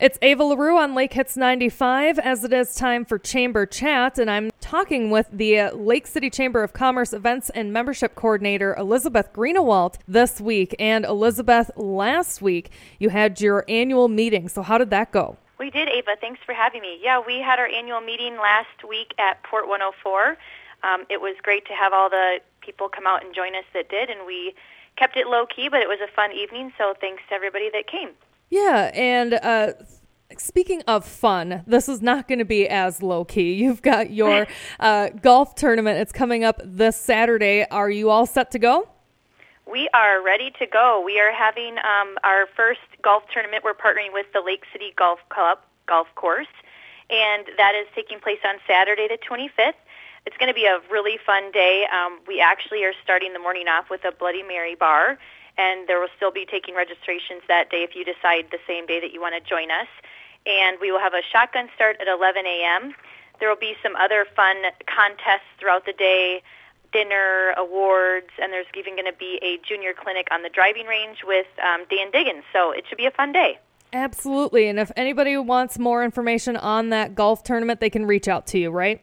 It's Ava LaRue on Lake Hits 95 as it is time for Chamber Chat, and I'm talking with the Lake City Chamber of Commerce Events and Membership Coordinator Elizabeth Greenewalt this week. And Elizabeth, last week you had your annual meeting, so how did that go? We did, Ava. Thanks for having me. Yeah, we had our annual meeting last week at Port 104. Um, it was great to have all the people come out and join us that did, and we kept it low key, but it was a fun evening, so thanks to everybody that came. Yeah, and uh, speaking of fun, this is not going to be as low key. You've got your uh, golf tournament. It's coming up this Saturday. Are you all set to go? We are ready to go. We are having um, our first golf tournament. We're partnering with the Lake City Golf Club golf course, and that is taking place on Saturday the 25th. It's going to be a really fun day. Um, we actually are starting the morning off with a Bloody Mary bar and there will still be taking registrations that day if you decide the same day that you want to join us. And we will have a shotgun start at 11 a.m. There will be some other fun contests throughout the day, dinner, awards, and there's even going to be a junior clinic on the driving range with um, Dan Diggins. So it should be a fun day. Absolutely. And if anybody wants more information on that golf tournament, they can reach out to you, right?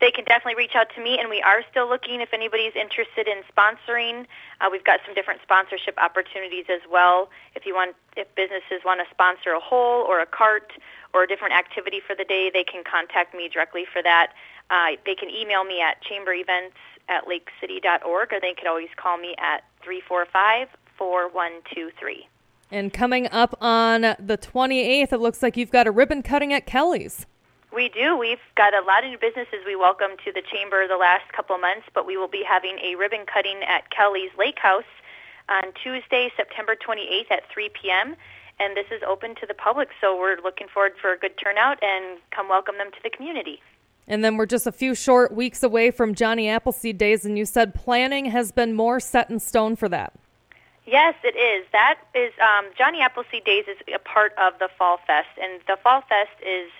They can definitely reach out to me, and we are still looking if anybody's interested in sponsoring. Uh, we've got some different sponsorship opportunities as well. If you want, if businesses want to sponsor a hole or a cart or a different activity for the day, they can contact me directly for that. Uh, they can email me at chamberevents at lakecity.org, or they can always call me at 345 4123. And coming up on the 28th, it looks like you've got a ribbon cutting at Kelly's. We do. We've got a lot of new businesses we welcome to the chamber the last couple of months, but we will be having a ribbon cutting at Kelly's Lake House on Tuesday, September 28th at 3 p.m. And this is open to the public, so we're looking forward for a good turnout and come welcome them to the community. And then we're just a few short weeks away from Johnny Appleseed Days, and you said planning has been more set in stone for that. Yes, it is. That is um, Johnny Appleseed Days is a part of the Fall Fest, and the Fall Fest is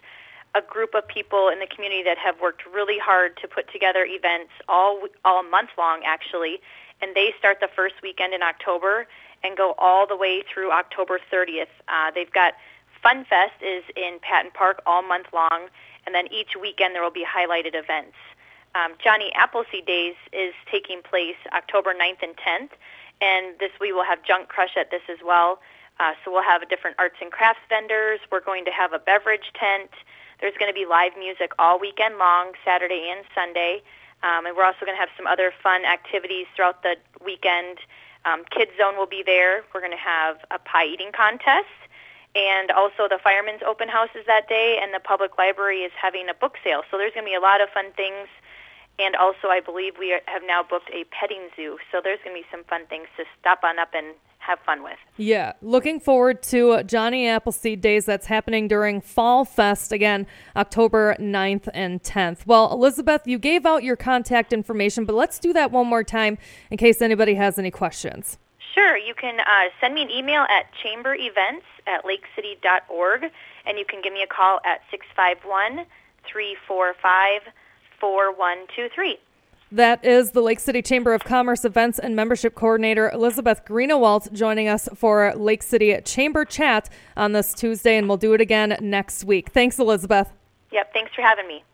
a group of people in the community that have worked really hard to put together events all all month long actually and they start the first weekend in October and go all the way through October 30th. Uh, they've got Fun Fest is in Patton Park all month long, and then each weekend there will be highlighted events. Um, Johnny Appleseed Days is taking place October 9th and 10th, and this we will have Junk Crush at this as well. Uh, so we'll have different arts and crafts vendors. We're going to have a beverage tent. There's going to be live music all weekend long, Saturday and Sunday. Um, and we're also going to have some other fun activities throughout the weekend. Um, Kids Zone will be there. We're going to have a pie eating contest. And also the firemen's open house is that day, and the public library is having a book sale. So there's going to be a lot of fun things. And also, I believe we have now booked a petting zoo. So there's going to be some fun things to stop on up and have fun with. Yeah, looking forward to Johnny Appleseed Days. That's happening during Fall Fest again, October 9th and 10th. Well, Elizabeth, you gave out your contact information, but let's do that one more time in case anybody has any questions. Sure. You can uh, send me an email at chamberevents at lakecity.org, and you can give me a call at 651 345 4123. That is the Lake City Chamber of Commerce Events and Membership Coordinator Elizabeth Greenewalt joining us for Lake City Chamber Chat on this Tuesday, and we'll do it again next week. Thanks, Elizabeth. Yep, thanks for having me.